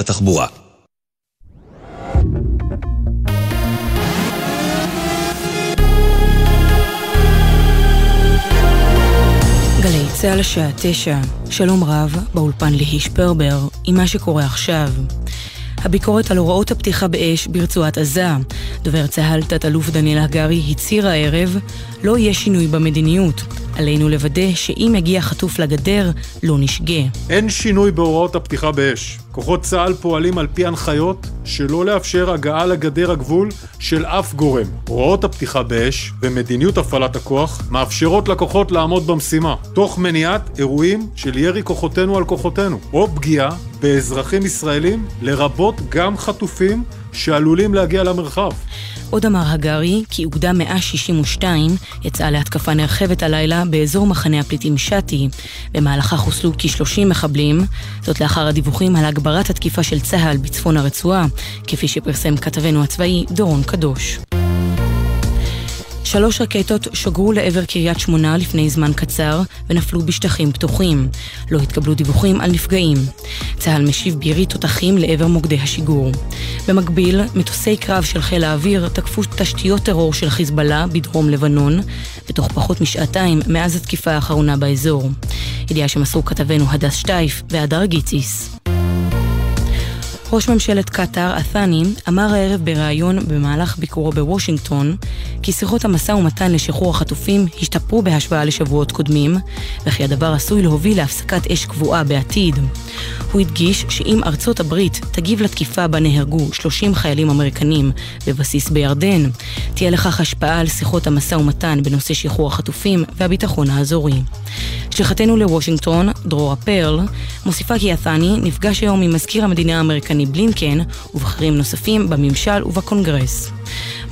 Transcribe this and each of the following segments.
התחבורה. גלי צה"ל השעה תשע, שלום רב, באולפן ליהי שפרבר, עם מה שקורה עכשיו. הביקורת על הוראות הפתיחה באש ברצועת עזה. דובר צה"ל, תת-אלוף דניאל הגרי, הצהיר הערב, לא יהיה שינוי במדיניות. עלינו לוודא שאם יגיע חטוף לגדר, לא נשגה. אין שינוי בהוראות הפתיחה באש. כוחות צה"ל פועלים על פי הנחיות שלא לאפשר הגעה לגדר הגבול של אף גורם. הוראות הפתיחה באש ומדיניות הפעלת הכוח מאפשרות לכוחות לעמוד במשימה, תוך מניעת אירועים של ירי כוחותינו על כוחותינו, או פגיעה באזרחים ישראלים, לרבות גם חטופים שעלולים להגיע למרחב. עוד אמר הגרי כי אוגדה 162 יצאה להתקפה נרחבת הלילה באזור מחנה הפליטים שתי. במהלכה חוסלו כ-30 מחבלים, זאת לאחר הדיווחים על הגברת התקיפה של צה"ל בצפון הרצועה, כפי שפרסם כתבנו הצבאי דורון קדוש. שלוש רקטות שוגרו לעבר קריית שמונה לפני זמן קצר ונפלו בשטחים פתוחים. לא התקבלו דיווחים על נפגעים. צה"ל משיב בירי תותחים לעבר מוקדי השיגור. במקביל, מטוסי קרב של חיל האוויר תקפו תשתיות טרור של חיזבאללה בדרום לבנון, בתוך פחות משעתיים מאז התקיפה האחרונה באזור. ידיעה שמסרו כתבנו הדס שטייף והדר גיציס. ראש ממשלת קטאר, א-ת'אני, אמר הערב בריאיון במהלך ביקורו בוושינגטון, כי שיחות המשא ומתן לשחרור החטופים השתפרו בהשוואה לשבועות קודמים, וכי הדבר עשוי להוביל להפסקת אש קבועה בעתיד. הוא הדגיש שאם ארצות הברית תגיב לתקיפה בה נהרגו 30 חיילים אמריקנים בבסיס בירדן, תהיה לכך השפעה על שיחות המשא ומתן בנושא שחרור החטופים והביטחון האזורי. שליחתנו לוושינגטון, דרורה פרל, מוסיפה כי א-ת'אני נפגש היום עם מזכיר המדינה האמריקני בלינקן ובכירים נוספים בממשל ובקונגרס.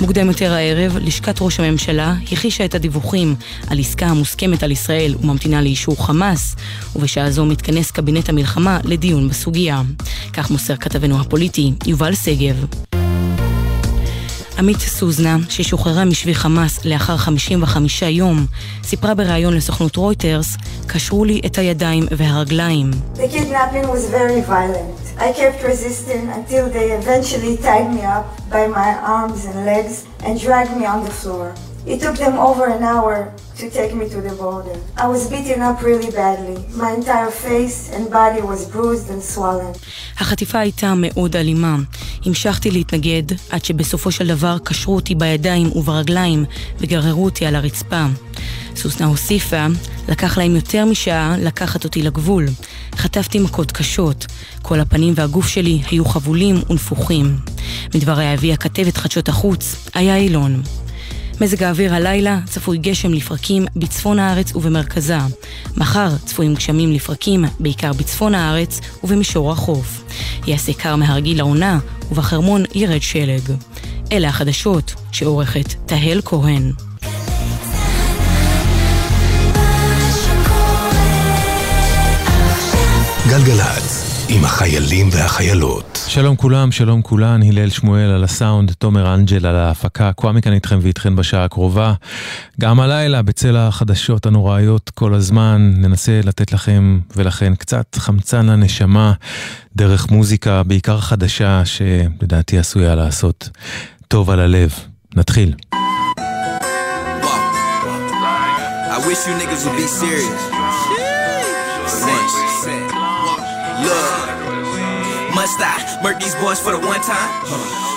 מוקדם יותר הערב, לשכת ראש הממשלה הכחישה את הדיווחים על עסקה המוסכמת על ישראל וממתינה לאישור חמאס, ובשעה זו מתכנס קבינט המלחמה לדיון בסוגיה. כך מוסר כתבנו הפוליטי יובל שגב. עמית סוזנה, ששוחררה משבי חמאס לאחר 55 יום, סיפרה בריאיון לסוכנות רויטרס, קשרו לי את הידיים והרגליים. Arms and legs and dragged me on the floor. It took them over an hour to take me to the border. I was beaten up really badly. My entire face and body was bruised and swollen. החטיפה הייתה מאוד אלימה. המשכתי להתנגד עד שבסופו של דבר קשרו אותי בידיים וברגליים וגררו אותי על הרצפה. סוסנה הוסיפה, לקח להם יותר משעה לקחת אותי לגבול. חטפתי מכות קשות. כל הפנים והגוף שלי היו חבולים ונפוחים. מדבריה הביאה כתבת חדשות החוץ, איה אילון. מזג האוויר הלילה צפוי גשם לפרקים בצפון הארץ ובמרכזה. מחר צפויים גשמים לפרקים בעיקר בצפון הארץ ובמישור החוף. יעשה קר מהרגיל לעונה ובחרמון ירד שלג. אלה החדשות שעורכת תהל כהן. גלגלצ, עם החיילים והחיילות. שלום כולם, שלום כולן, הלל שמואל על הסאונד, תומר אנג'ל על ההפקה, קוואמי כאן איתכם ואיתכן בשעה הקרובה. גם הלילה, בצל החדשות הנוראיות כל הזמן, ננסה לתת לכם ולכן קצת חמצן לנשמה, דרך מוזיקה, בעיקר חדשה, שלדעתי עשויה לעשות טוב על הלב. נתחיל. I wish you niggas would be serious. love. Must I murk these boys for the one time?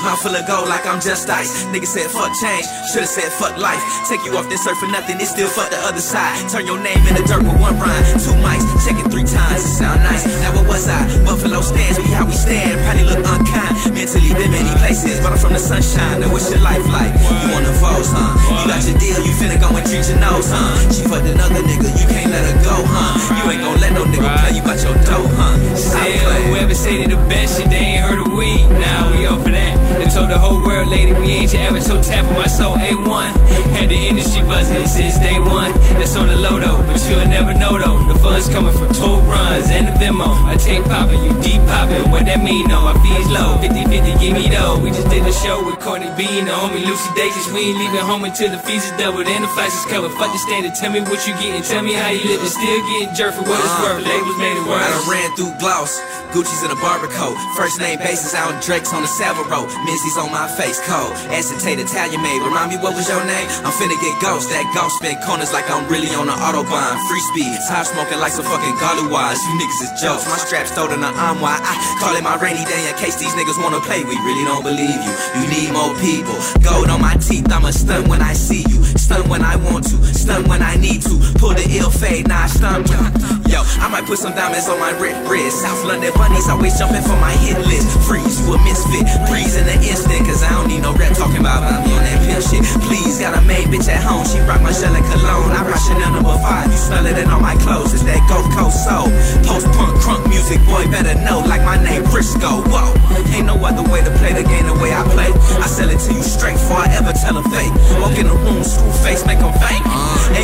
Mouth full of gold like I'm just ice. Nigga said fuck change, should've said fuck life. Take you off this earth for nothing, it's still fuck the other side. Turn your name in the dirt with one rhyme, two mics, check it three times. It sound nice. Now what was I? Buffalo stands, be how we stand. Probably look unkind. Mentally been many places, but I'm from the sunshine. Now what's your life like? You on the foes, huh? You got your deal, you finna go and treat your nose, huh? She fucked another nigga, you can't let her go, huh? You ain't gon' let no nigga play you about your dough, huh? Say whoever say the best shit, they ain't heard of weed. Now we up for that. They told the whole world, lady, we ain't your average. So tap on my soul, A1. Had the industry buzzing since day one. That's on the low though, but you'll never know though. The funds coming from toll runs and the Venmo. I take poppin', you deep poppin'. What that mean? No, I fees low. 50-50, give me though. We just did a show with Courtney B and the homie Lucy Dacus. We ain't leaving home until the fees is doubled and the flights is covered. Fuck the standard, tell me what you gettin'. Tell me how you living. Still getting jerk for what it's Uh, worth. Labels made it worse. I done ran through gloss. Gucci's in a barber First name basis out Drake's on the Savile Road. Missy's on my face cold. Acetate Italian made. Remind me what was your name? I'm finna get ghost. That ghost spin corners like I'm really on the autobahn. Free speed. Top smoking like some fucking Gaulois. You niggas is jokes. My strap's stolen in the arm why I call it my rainy day in case these niggas wanna play. We really don't believe you. You need more people. Gold on my teeth. I'ma stun when I see you. Stun when I want to. Stun when I need to. Pull the ill fade. Nah, stun. Yo, I might put some diamonds on my wrist. South London bunnies always jumping for my hit list. Freeze, you a misfit. Breeze in an instant. Cause I don't need no rap talking about I'm on that pimp shit. Please, got a maid bitch at home. She rock my shell and cologne. I rock Chanel number five. You smell it in all my clothes. It's that Gulf Coast soul. Post punk crunk music, boy, better know. Like my name, Briscoe. Whoa, ain't no other way to play the game the way I play. I sell it to you straight before I ever tell a fake. Walk in the room, screw face, make them fake.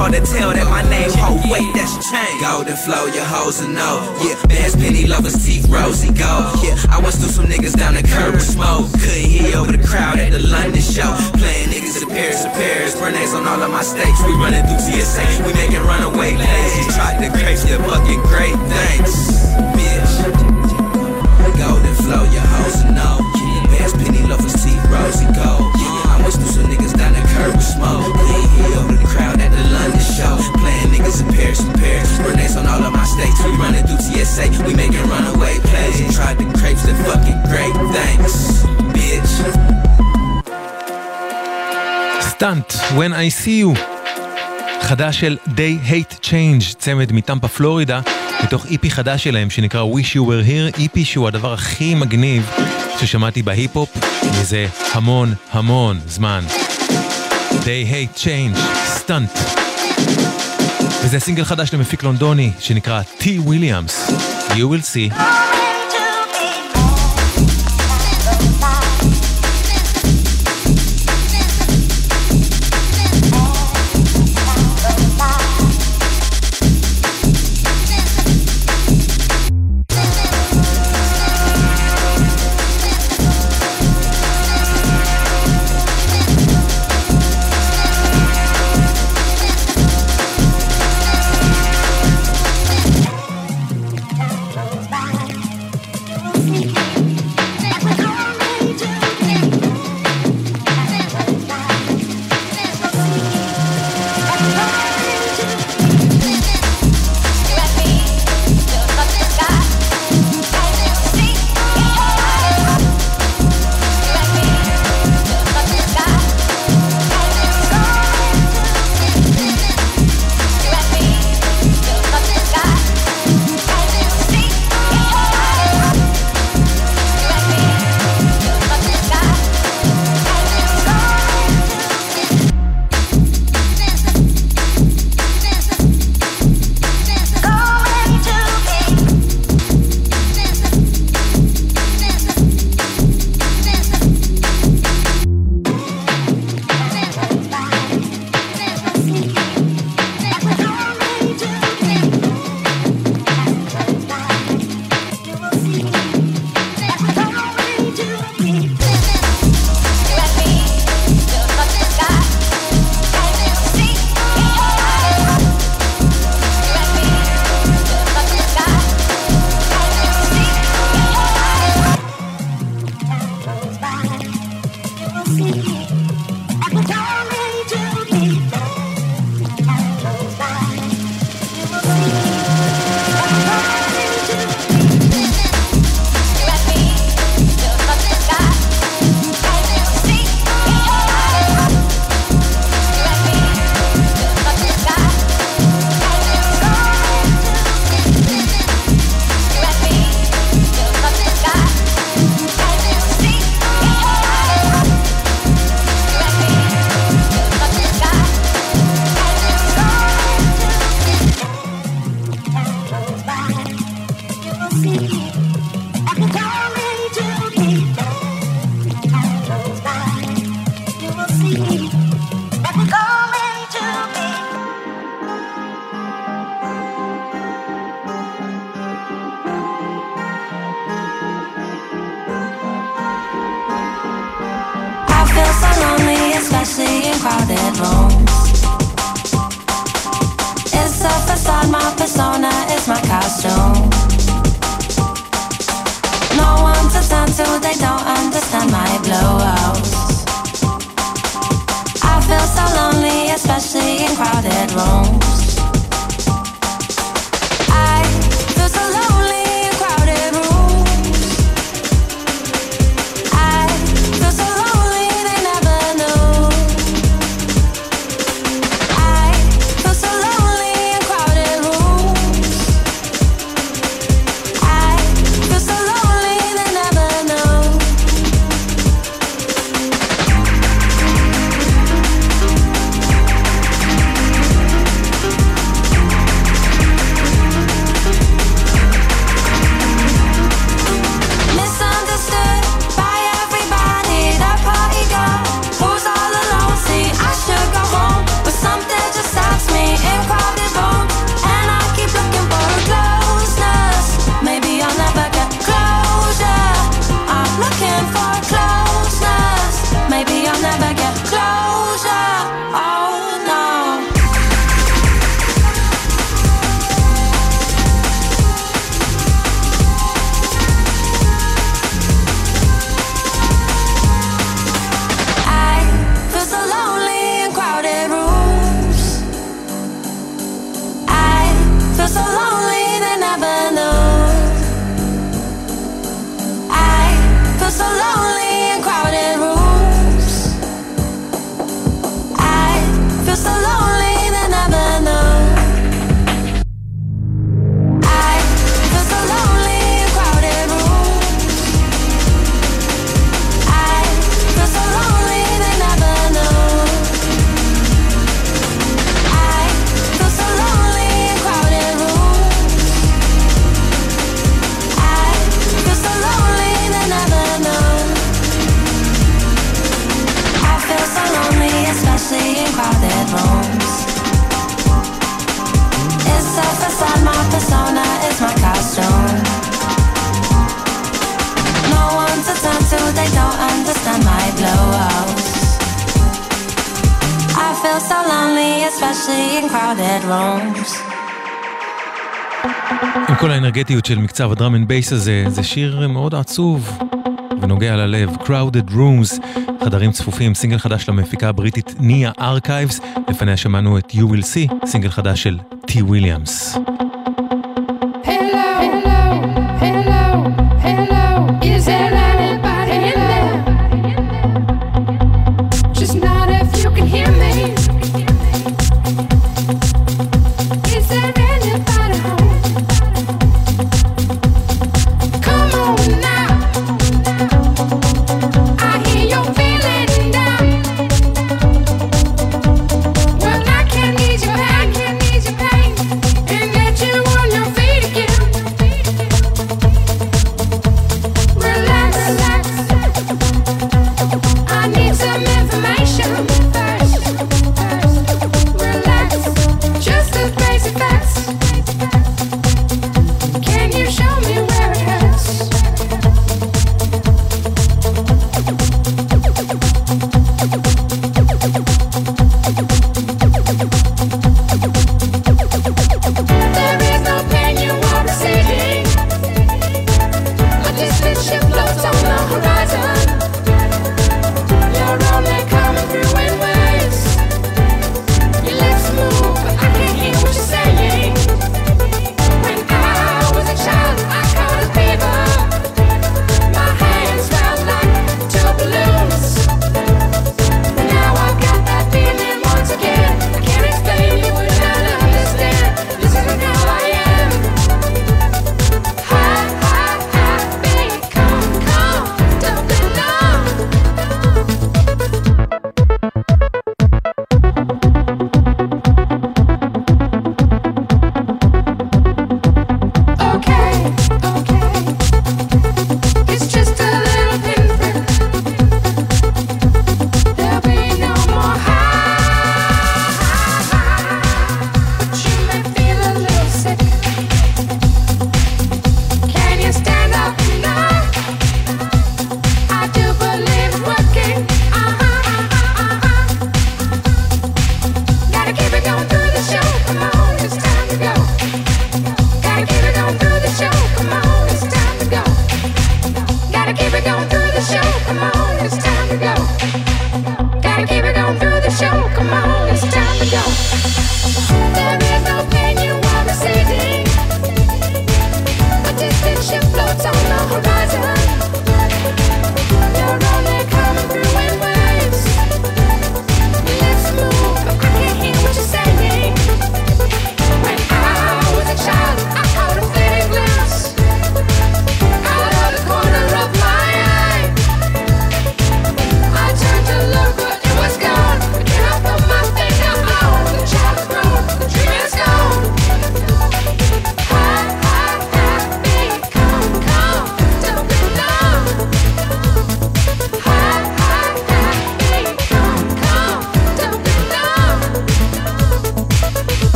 Hard to tell that my name, ho, wait, that's change. Golden flow, your hoes and know. Yeah, bands, penny lovers, teeth, rosy gold. Yeah, I was through some niggas down the curb with smoke. Couldn't hear over the crowd at the London show. Playing niggas in Paris and Paris. Bernays on all of my stakes. We running through TSA. We making runaway plays. You tried to grace your fucking great thanks, bitch. Golden flow, your hoes and. Yeah, bands, penny lovers, teeth, rosy gold. Yeah, I was through some niggas down the curb with smoke. Couldn't hear over the crowd at the London show. Playing niggas in Paris and Paris. Bernays on all of my states. We running through TSA. We making runaway plays. You tried to crepes the fucking great thanks, bitch. סטאנט, When I see you. חדש של They Hate Change, צמד מטמפה פלורידה, מתוך איפי חדש שלהם שנקרא Wish You Were Here, איפי שהוא הדבר הכי מגניב ששמעתי בהיפ-הופ מזה המון המון זמן. They Hate Change, סטאנט. וזה סינגל חדש למפיק לונדוני שנקרא T. Williams, You will see. האנרגטיות של מקצב ה drum and bass הזה, זה שיר מאוד עצוב ונוגע ללב. Crowded Rooms, חדרים צפופים, סינגל חדש למפיקה הבריטית Nia Archives, לפניה שמענו את You Will See, סינגל חדש של טי וויליאמס. Gotta keep it going through the show. Come on, it's time to go.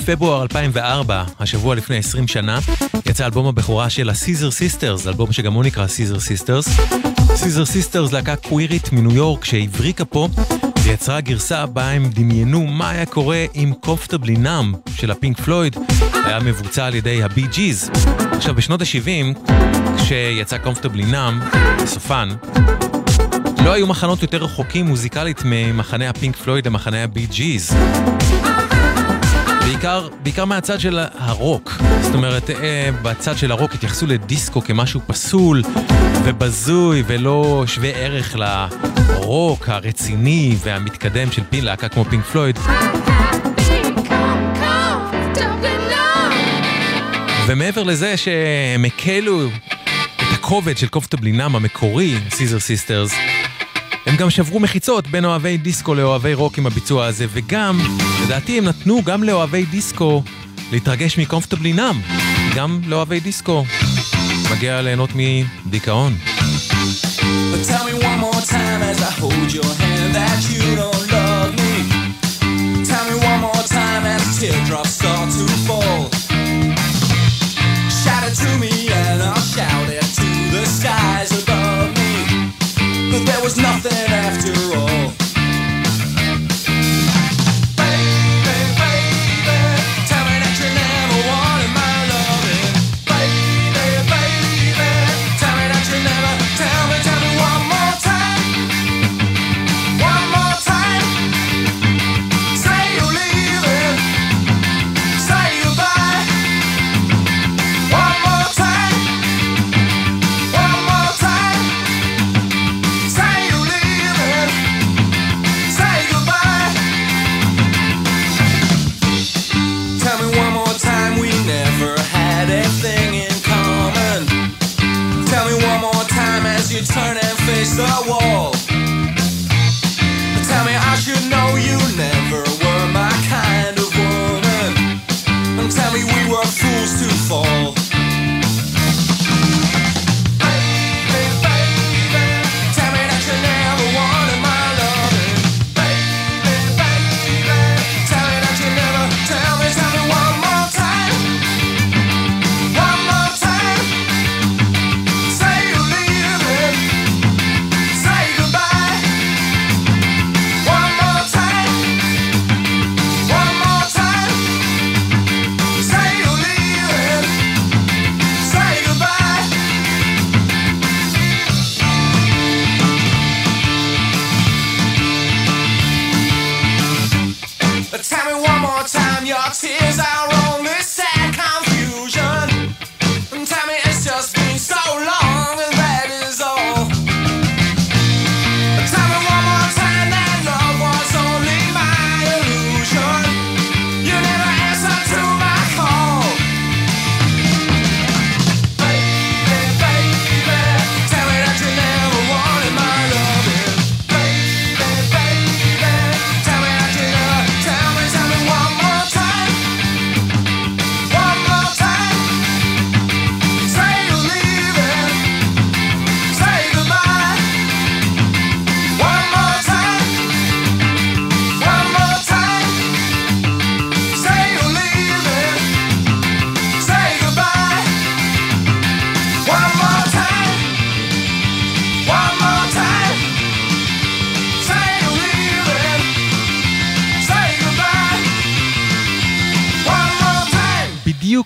בפברואר 2004, השבוע לפני 20 שנה, יצא אלבום הבכורה של ה Scissor Sisters, אלבום שגם הוא נקרא Scissor Sisters. Scissor Sisters להקה קווירית מניו יורק שהבריקה פה ויצרה גרסה בה הם דמיינו מה היה קורה אם Comfortably Numb של ה Pink Floyd היה מבוצע על ידי ה Bee Gees. עכשיו בשנות ה-70, כשיצא Comfortably Numb, סופן, לא היו מחנות יותר רחוקים מוזיקלית ממחנה ה Pink Floyd למחנה ה Bee Gees. בעיקר, בעיקר מהצד של הרוק. זאת אומרת, אה, בצד של הרוק התייחסו לדיסקו כמשהו פסול ובזוי ולא שווה ערך לרוק הרציני והמתקדם של פין להקה כמו Pink Floyd. ומעבר לזה שהם הקלו את הכובד של Comfortably Numb המקורי, Scissor Sisters, הם גם שברו מחיצות בין אוהבי דיסקו לאוהבי רוק עם הביצוע הזה, וגם, לדעתי הם נתנו גם לאוהבי דיסקו להתרגש מקומפטבלי נאם. גם לאוהבי דיסקו מגיע ליהנות מדיכאון. To me and I'll shout it to the skies above me. But there was nothing after all. The wall. I.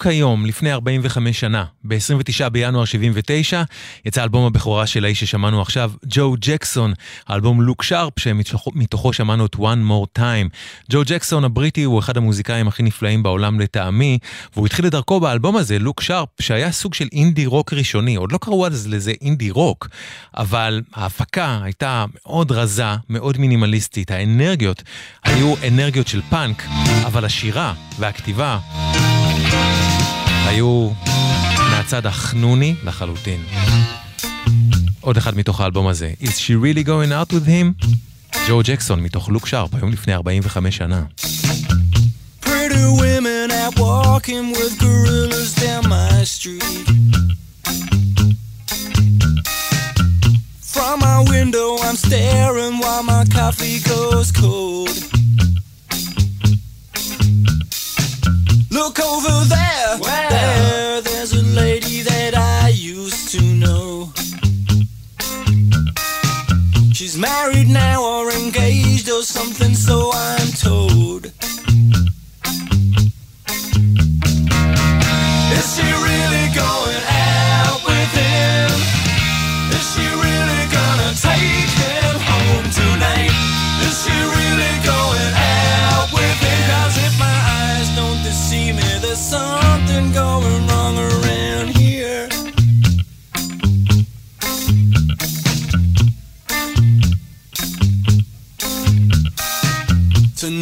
בדיוק היום, לפני 45 שנה, ב-29 בינואר 79, יצא אלבום הבכורה של האיש ששמענו עכשיו, ג'ו ג'קסון, האלבום לוק שרפ, שמתוכו שמענו את One More Time. ג'ו ג'קסון הבריטי הוא אחד המוזיקאים הכי נפלאים בעולם לטעמי, והוא התחיל את דרכו באלבום הזה, לוק שרפ, שהיה סוג של אינדי רוק ראשוני, עוד לא קראו אז לזה אינדי רוק, אבל ההפקה הייתה מאוד רזה, מאוד מינימליסטית, האנרגיות היו אנרגיות של פאנק, אבל השירה והכתיבה היו מהצד החנוני לחלוטין. עוד אחד מתוך האלבום הזה, Is She Really Going Out With Him? ג'ו ג'קסון מתוך לוק שרפ, היום לפני 45 שנה. Pretty women out walking with gorillas down my street From my window I'm staring while my coffee goes cold Look over there. Wow. There, there's a lady that I used to know. She's married now or engaged or something, so I'm told. Is she really going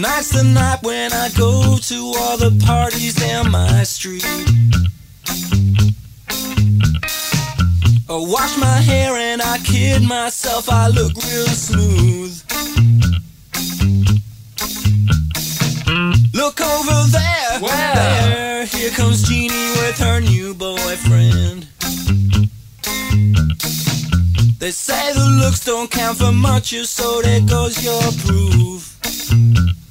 Tonight's the night when I go to all the parties down my street. I wash my hair and I kid myself, I look real smooth. Look over there, wow. there, here comes Jeannie with her new boyfriend. They say the looks don't count for much, so there goes your proof.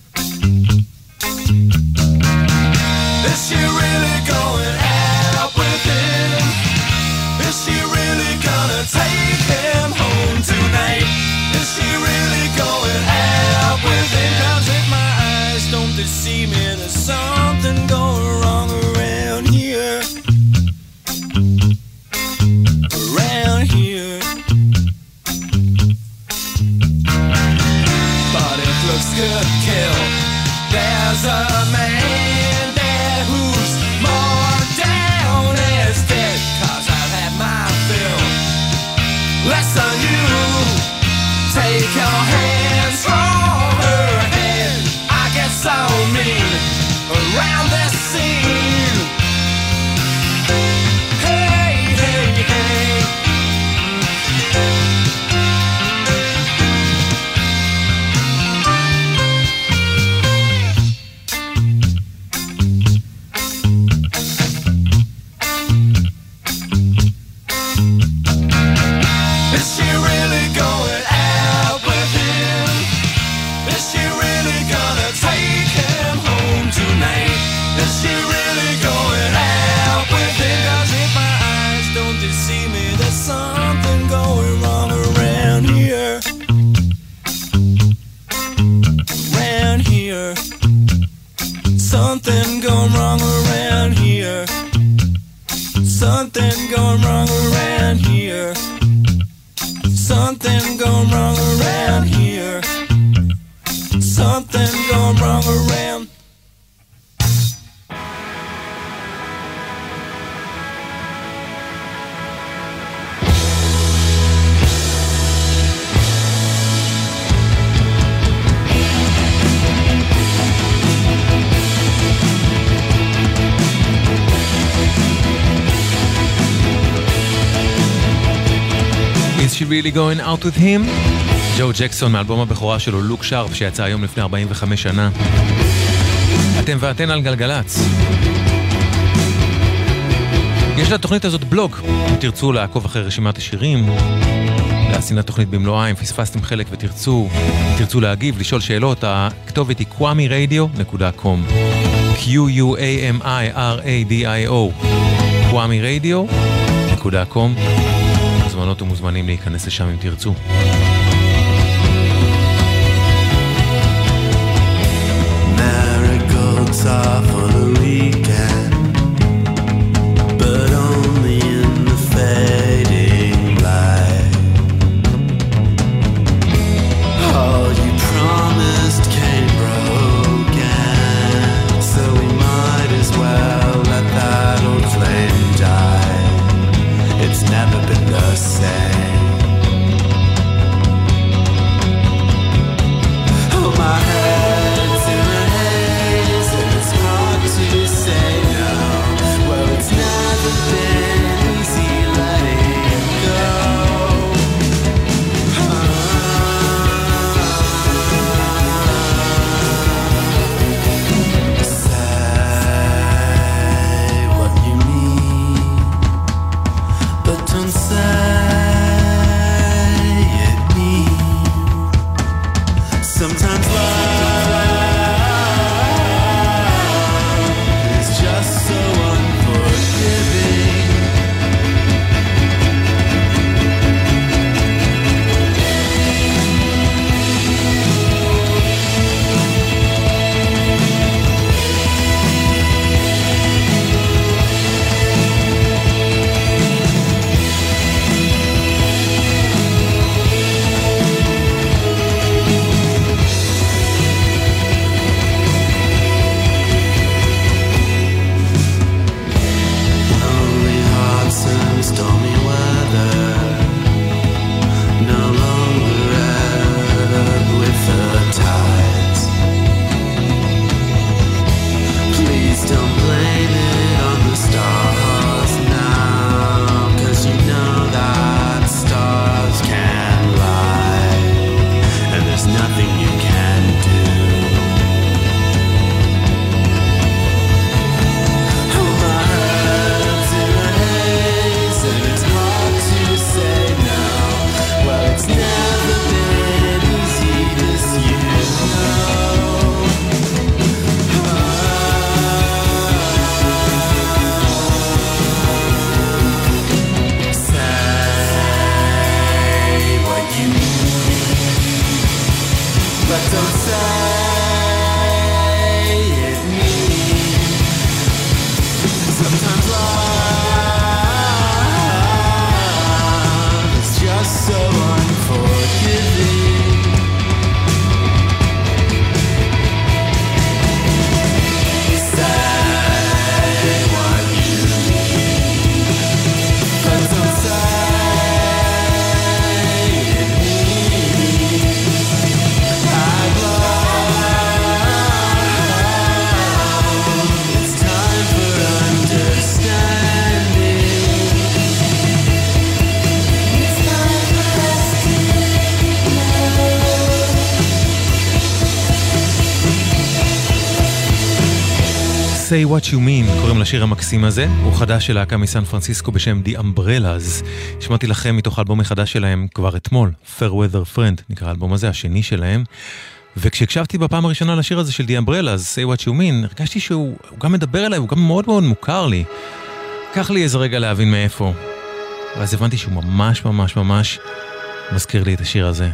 This year really going going out with him? ג'ו ג'קסון מאלבום הבכורה שלו, לוק שרפ, שיצא היום לפני 45 שנה. אתם ואתן על גלגלצ. יש לתוכנית הזאת בלוג, אם תרצו לעקוב אחרי רשימת השירים, להאזין לתוכנית במלואה, אם פספסתם חלק ותרצו, אם תרצו להגיב, לשאול שאלות, הכתובת היא kwamiradio.com q-u-a-m-i-r-a-d-i-o kwamiradio.com מוזמנות ומוזמנים להיכנס לשם אם תרצו. Marigolds are for the weekend. Say What You Mean, קוראים לשיר המקסים הזה, הוא חדש של להקה מסן פרנסיסקו בשם The Umbrellas. שמעתי לכם מתוך האלבום החדש שלהם כבר אתמול, Fair Weather Friend, נקרא האלבום הזה, השני שלהם. וכשהקשבתי בפעם הראשונה לשיר הזה של The Umbrellas, Say What You Mean, הרגשתי שהוא גם מדבר אליי, הוא גם מאוד מאוד מוכר לי. קח לי איזה רגע להבין מאיפה. ואז הבנתי שהוא ממש ממש ממש מזכיר לי את השיר הזה.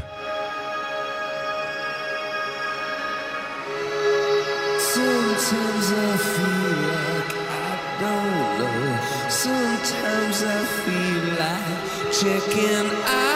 chicken out.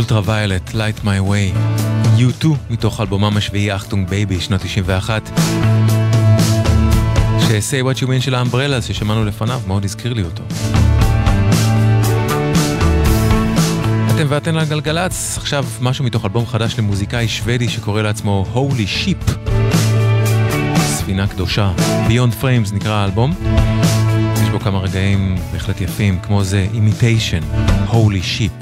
Ultra Violet, Light My Way, U2 מתוך אלבומם השביעי Achtung Baby, שנת 91. ש-Say What You Mean של ה Umbrellas ששמענו לפניו, מאוד הזכיר לי אותו. אתם ואתן על גלגלצ, עכשיו משהו מתוך אלבום חדש למוזיקאי שוודי שקורא לעצמו Holy Ship. ספינה קדושה. Beyond Frames נקרא האלבום. יש בו כמה רגעים בהחלט יפים, כמו זה Imitation, Holy Sheep.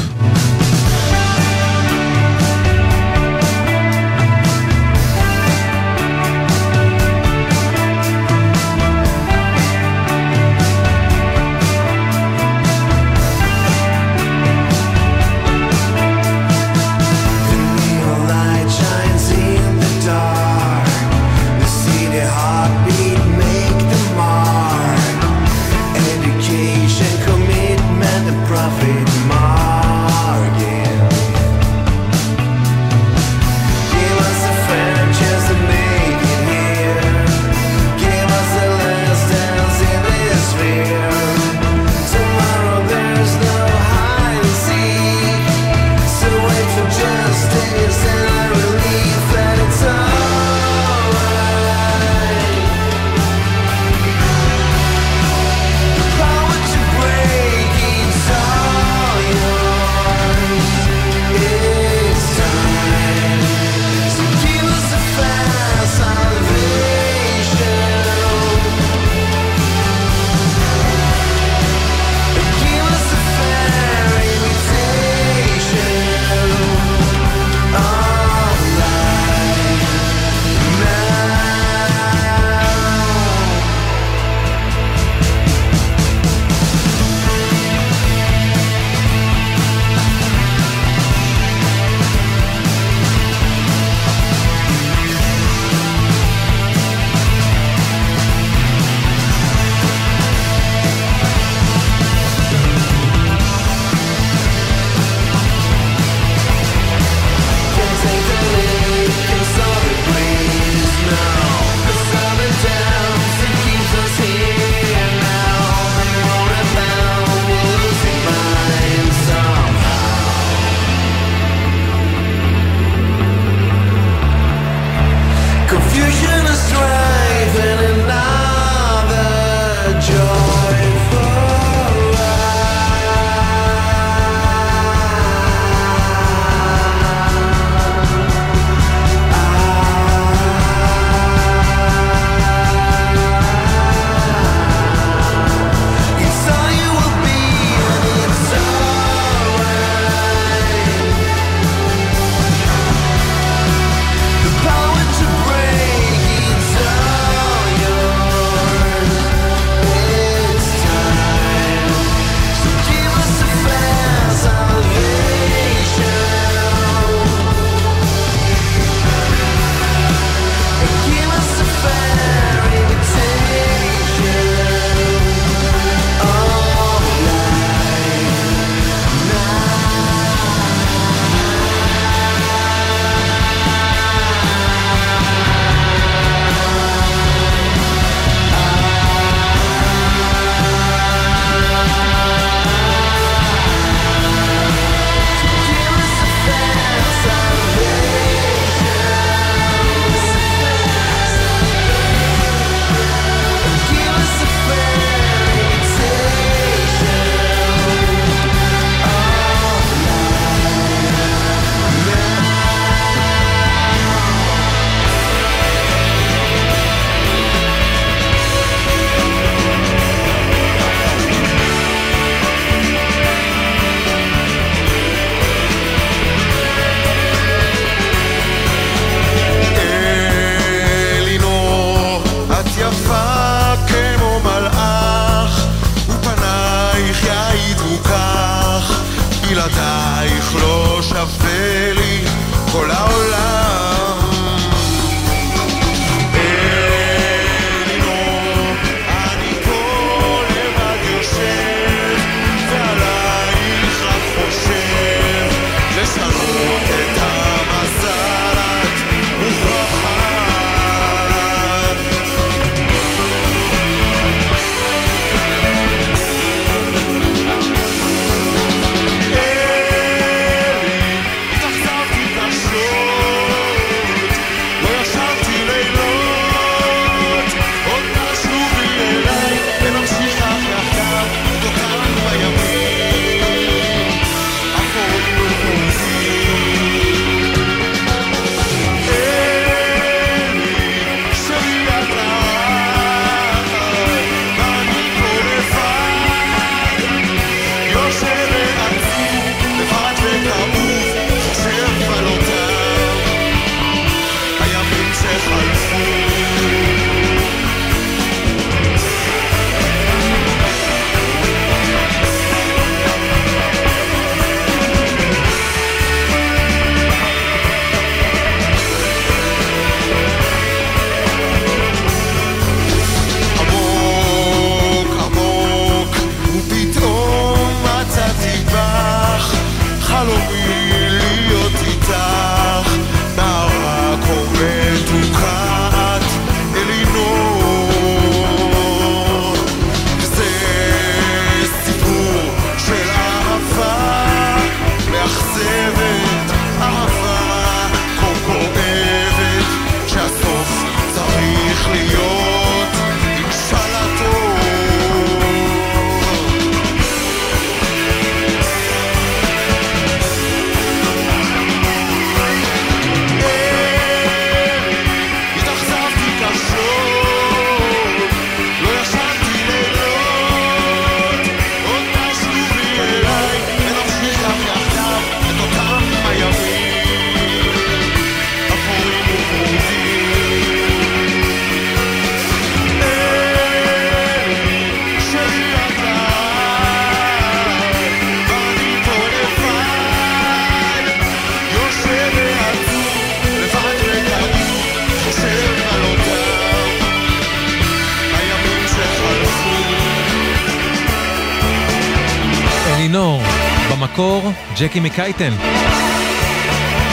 ג'קי מקייטן.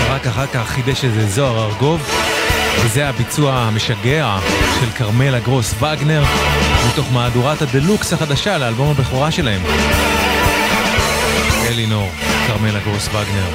רק אחר כך חידש איזה זוהר ארגוב, וזה הביצוע המשגע של כרמלה גרוס וגנר, מתוך מהדורת הדלוקס החדשה לאלבום הבכורה שלהם. אלינור, כרמלה גרוס וגנר.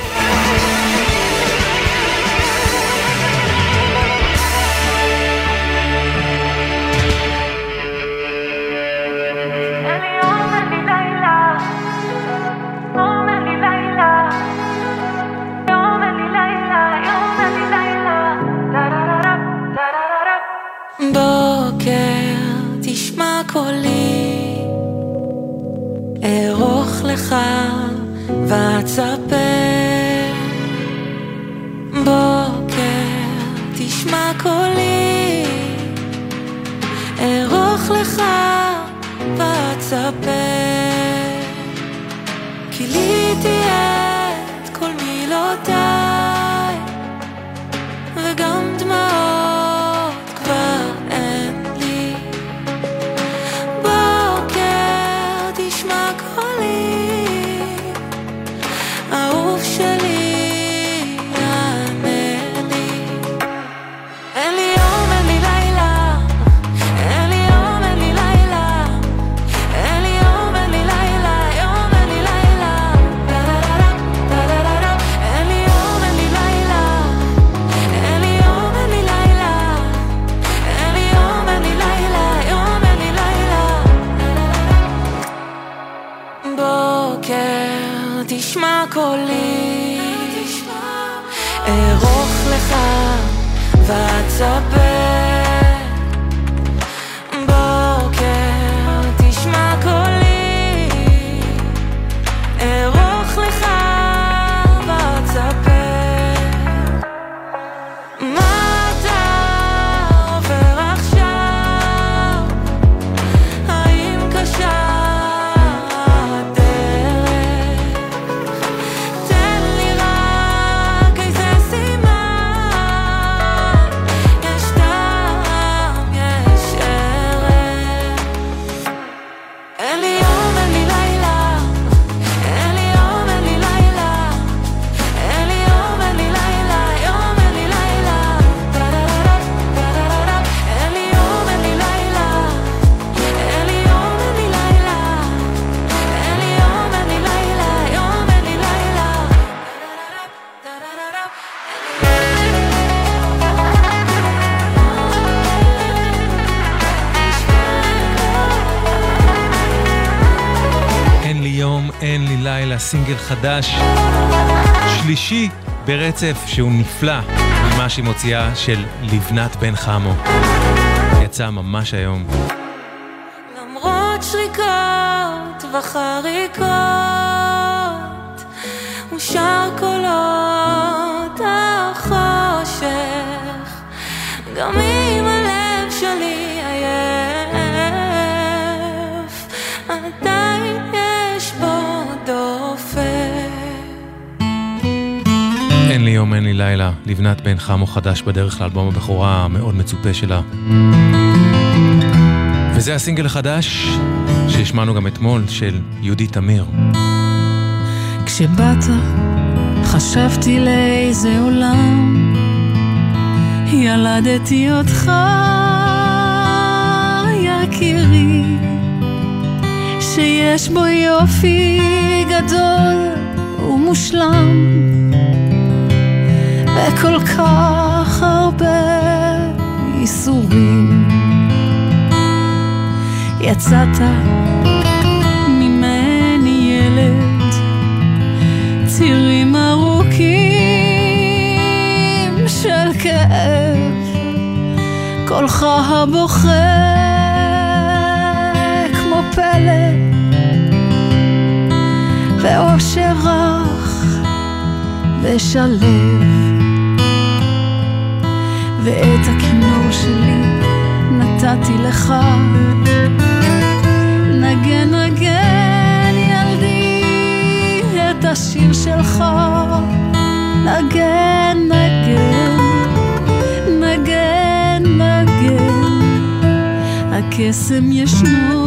סינגל חדש, שלישי ברצף שהוא נפלא ממה שהיא מוציאה של לבנת בן חמו. יצא ממש היום. למרות שריקות וחריקות, ושר קולות החושך, גם אם לי יום, אין לי לילה, לבנת בן חמו חדש בדרך לאלבום הבכורה המאוד מצופה שלה. וזה הסינגל החדש שהשמענו גם אתמול של יהודי תמיר. כשבאת חשבתי לאיזה עולם ילדתי אותך יקירי שיש בו יופי גדול ומושלם וכל כך הרבה ייסורים. יצאת ממני ילד צירים ארוכים של כאב. קולך הבוכה כמו פלא ואושר רך ושלב ואת הכינור שלי נתתי לך. נגן נגן ילדי את השיר שלך. נגן נגן נגן נגן. הקסם ישנו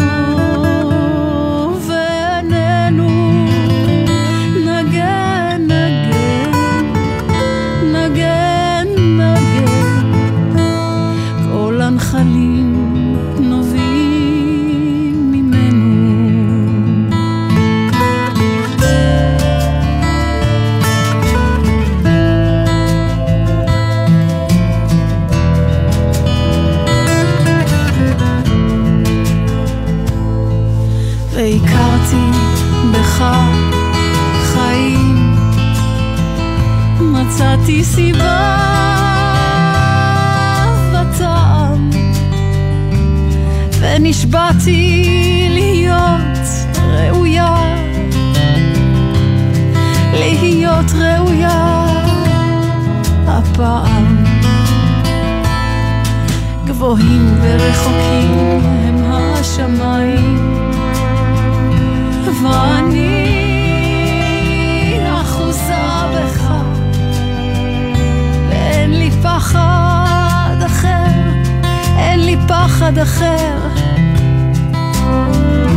ונשבעתי להיות ראויה להיות ראויה הפעם. גבוהים ורחוקים הם השמיים ואני אחוזה בך ואין לי פחד אחר, אין לי פחד אחר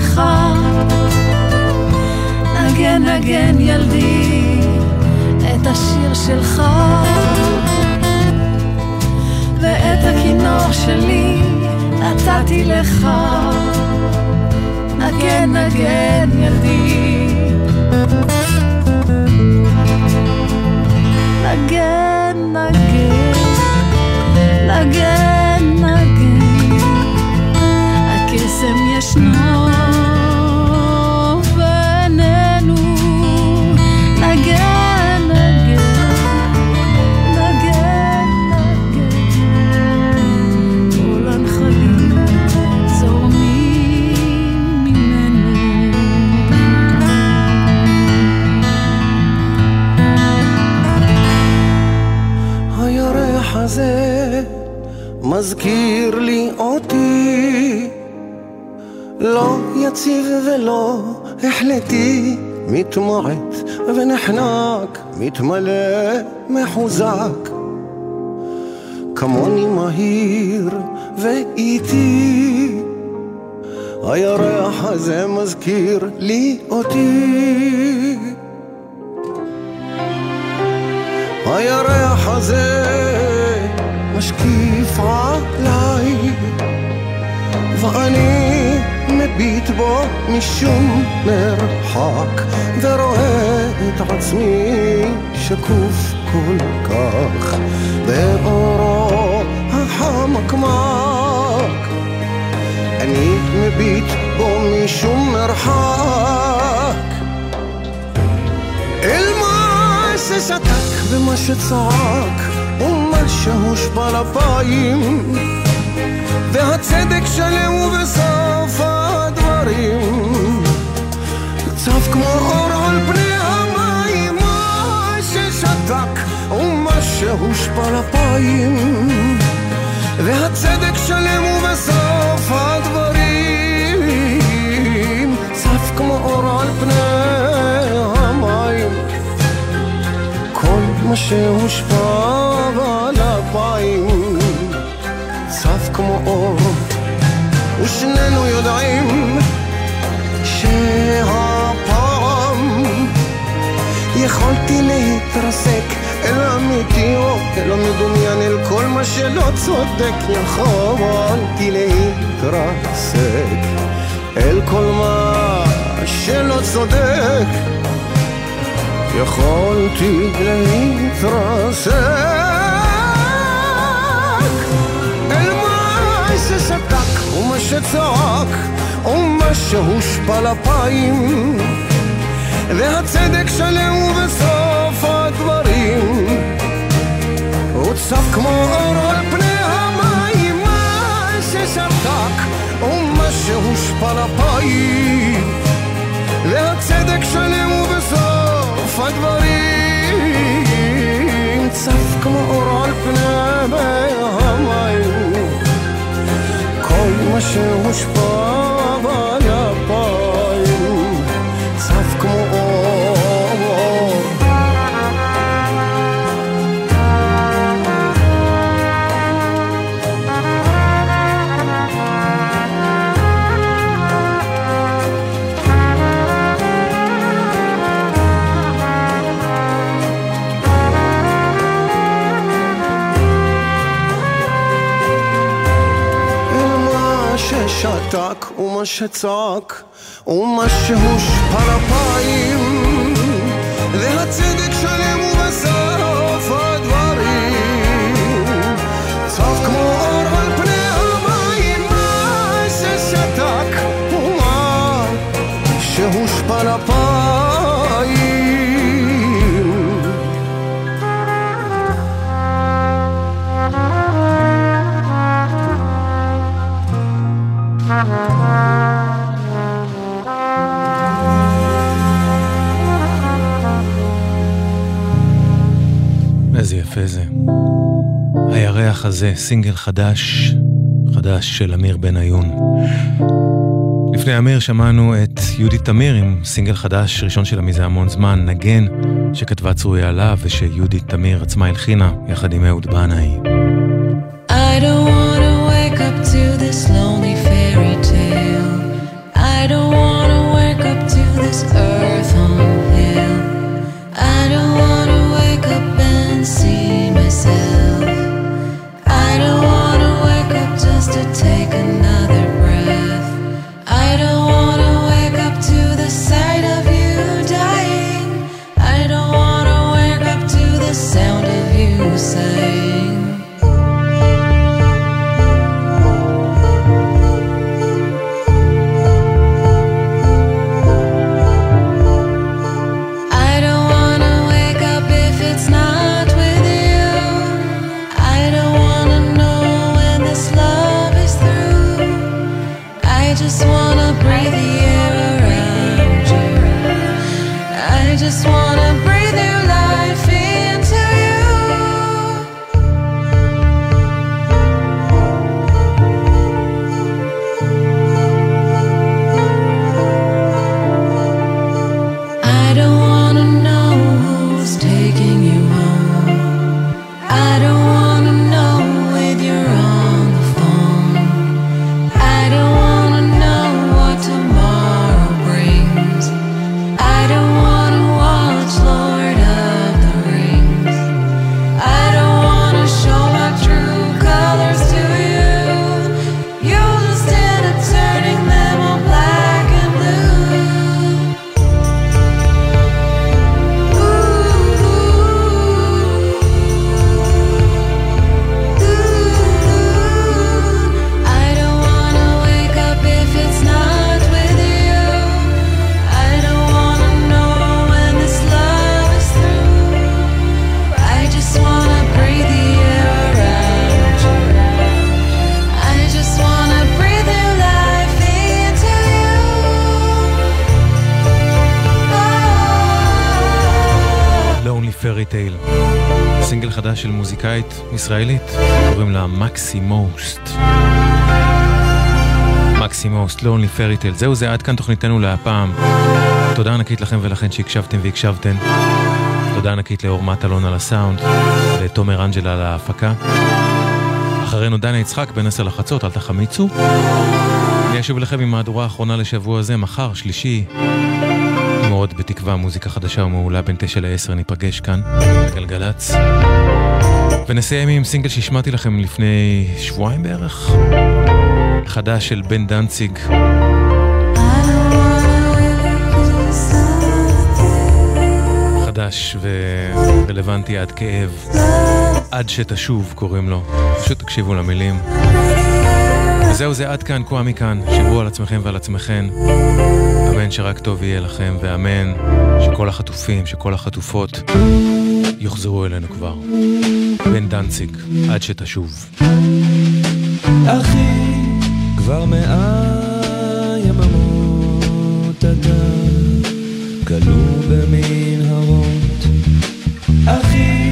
לך. נגן נגן ילדי את השיר שלך. ואת הכינור שלי נתתי לך. נגן נגן ילדי. נגן נגן נגן נגן. הקסם ישנו החלטי. מתמעט ונחנק מתמלא מחוזק. כמוני מהיר ואיטי. הירח הזה מזכיר לי אותי. הירח הזה משקיף עליי ואני מביט בו משום מרחק ורואה את עצמי שקוף כל כך באורו החמקמק. אני מביט בו משום מרחק. אל מה ששתק ומה שצעק ומה שהושפע לפיים והצדק שלם ובסוף הדברים צף כמו אור על פני המים מה ששתק ומה שהושפע לפיים. והצדק שלם ובסוף הדברים. צף כמו אור על פני המים כל מה שהושפע על אפיים צף כמו אור ושנינו יודעים שהפעם יכולתי להתרסק אל אמיתי או אל המדומיין אל כל מה שלא צודק יכולתי להתרסק אל כל מה שלא צודק. יכולתי להתרסק ומה שצעק ומה שהושפע לפיים. והצדק שלם ובסוף הדברים. הוא צף כמו אור על פני המים. מה ששתק ומה שהושפע לפיים. והצדק שלם ובסוף הדברים. צף כמו ומה שהושפע ועל אפיים ששתק ומה שצעק ומה שהושפע אפיים הזה, סינגל חדש, חדש של אמיר בניון. לפני אמיר שמענו את יהודית תמיר עם סינגל חדש, ראשון שלה מזה המון זמן, נגן, שכתבה צרויה לה ושיהודית תמיר עצמה הלחינה, יחד עם אהוד בנאי. I don't wanna wake up to this lonely מוזיקאית ישראלית, קוראים לה מקסי מוסט. מקסי מוסט, Lonely Fairy Tale. זהו זה, עד כאן תוכניתנו להפעם. תודה ענקית לכם ולכן שהקשבתם והקשבתן. תודה ענקית לאור מטלון על הסאונד, לתומר אנג'לה על ההפקה. אחרינו דנה יצחק בין עשר לחצות, אל תחמיצו. אני אשוב אליכם עם מהדורה האחרונה לשבוע זה, מחר, שלישי. מאוד בתקווה מוזיקה חדשה ומעולה בין תשע לעשר ניפגש כאן, בגלגלצ. ונסיים עם סינגל שהשמעתי לכם לפני שבועיים בערך. חדש של בן דנציג. חדש ורלוונטי עד כאב. עד שתשוב קוראים לו. פשוט תקשיבו למילים. וזהו זה עד כאן, כה מכאן. שבו על עצמכם ועל עצמכן. אמן שרק טוב יהיה לכם, ואמן שכל החטופים, שכל החטופות יוחזרו אלינו כבר. בן דנציג, עד שתשוב. אחי, כבר מאה יממות אתה כלוא במנהרות. אחי,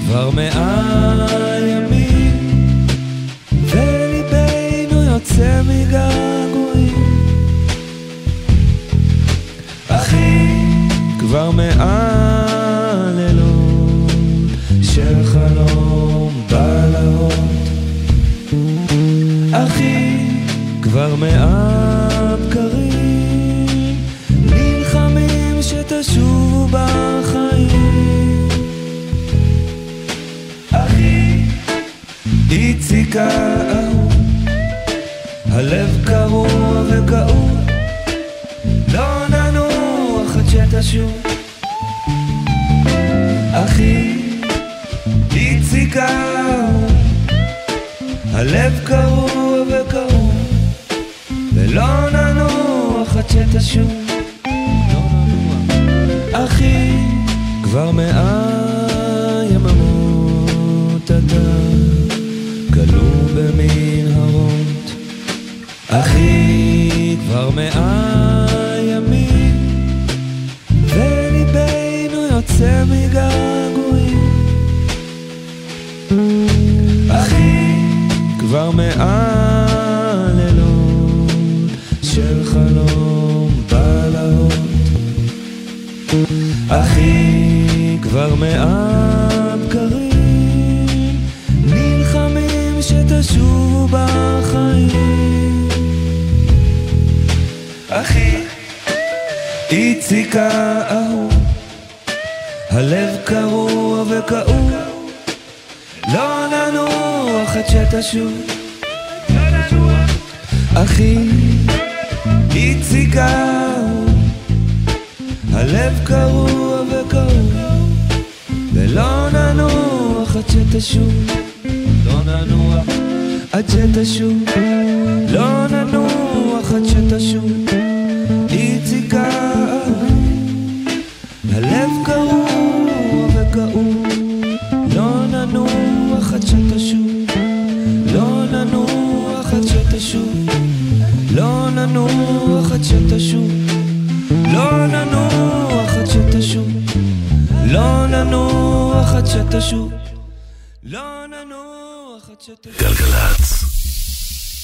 כבר מאה ימים וליבנו יוצא מגעגועים אחי כבר מהלילות האהוב הלב קרוע וכאוב. לא ננוח עד שתשוב אחי איציק הלב קרוע וכאוב. ולא ננוח עד שתשוב אחי כבר איציק האהוב הלב קרוע וכאוב לא ננוח עד שתשוב. אחי איציק האהוב הלב קרוע וכאוב ולא ננוח עד שתשוב. לא ננוח עד שתשוב. לא ננוח עד שתשוב ננוח עד שתשוב לא ננוח עד שתשוב גלגלצ.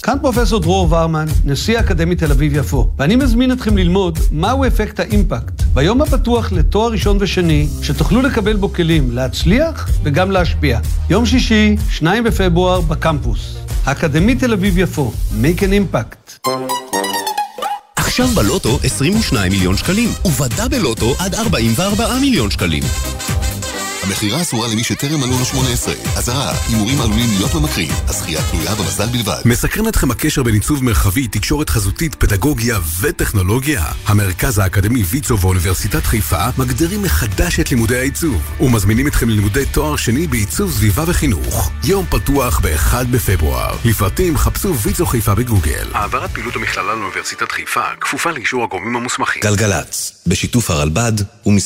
כאן פרופסור דרור ורמן, נשיא האקדמית תל אביב-יפו, ואני מזמין אתכם ללמוד מהו אפקט האימפקט ביום הפתוח לתואר ראשון ושני, שתוכלו לקבל בו כלים להצליח וגם להשפיע. יום שישי, 2 בפברואר, בקמפוס. האקדמית תל אביב-יפו, make an impact. עכשיו בלוטו 22 מיליון שקלים, ובדאבל לוטו עד 44 מיליון שקלים. המכירה אסורה למי שטרם מלאו לו 18. אזהרה, הימורים עלולים להיות ממכרים. הזכייה תלויה במזל בלבד. מסקרן אתכם הקשר בין עיצוב מרחבי, תקשורת חזותית, פדגוגיה וטכנולוגיה? המרכז האקדמי ויצו ואוניברסיטת חיפה מגדירים מחדש את לימודי העיצוב ומזמינים אתכם ללימודי תואר שני בעיצוב סביבה וחינוך. יום פתוח ב-1 בפברואר. לפרטים חפשו ויצו חיפה בגוגל. העברת פעילות המכללה לאוניברסיטת חיפה כפופה לאישור הגורמים המוסמכים. גלגלצ, בשיתוף הרלב"ד ומשרד...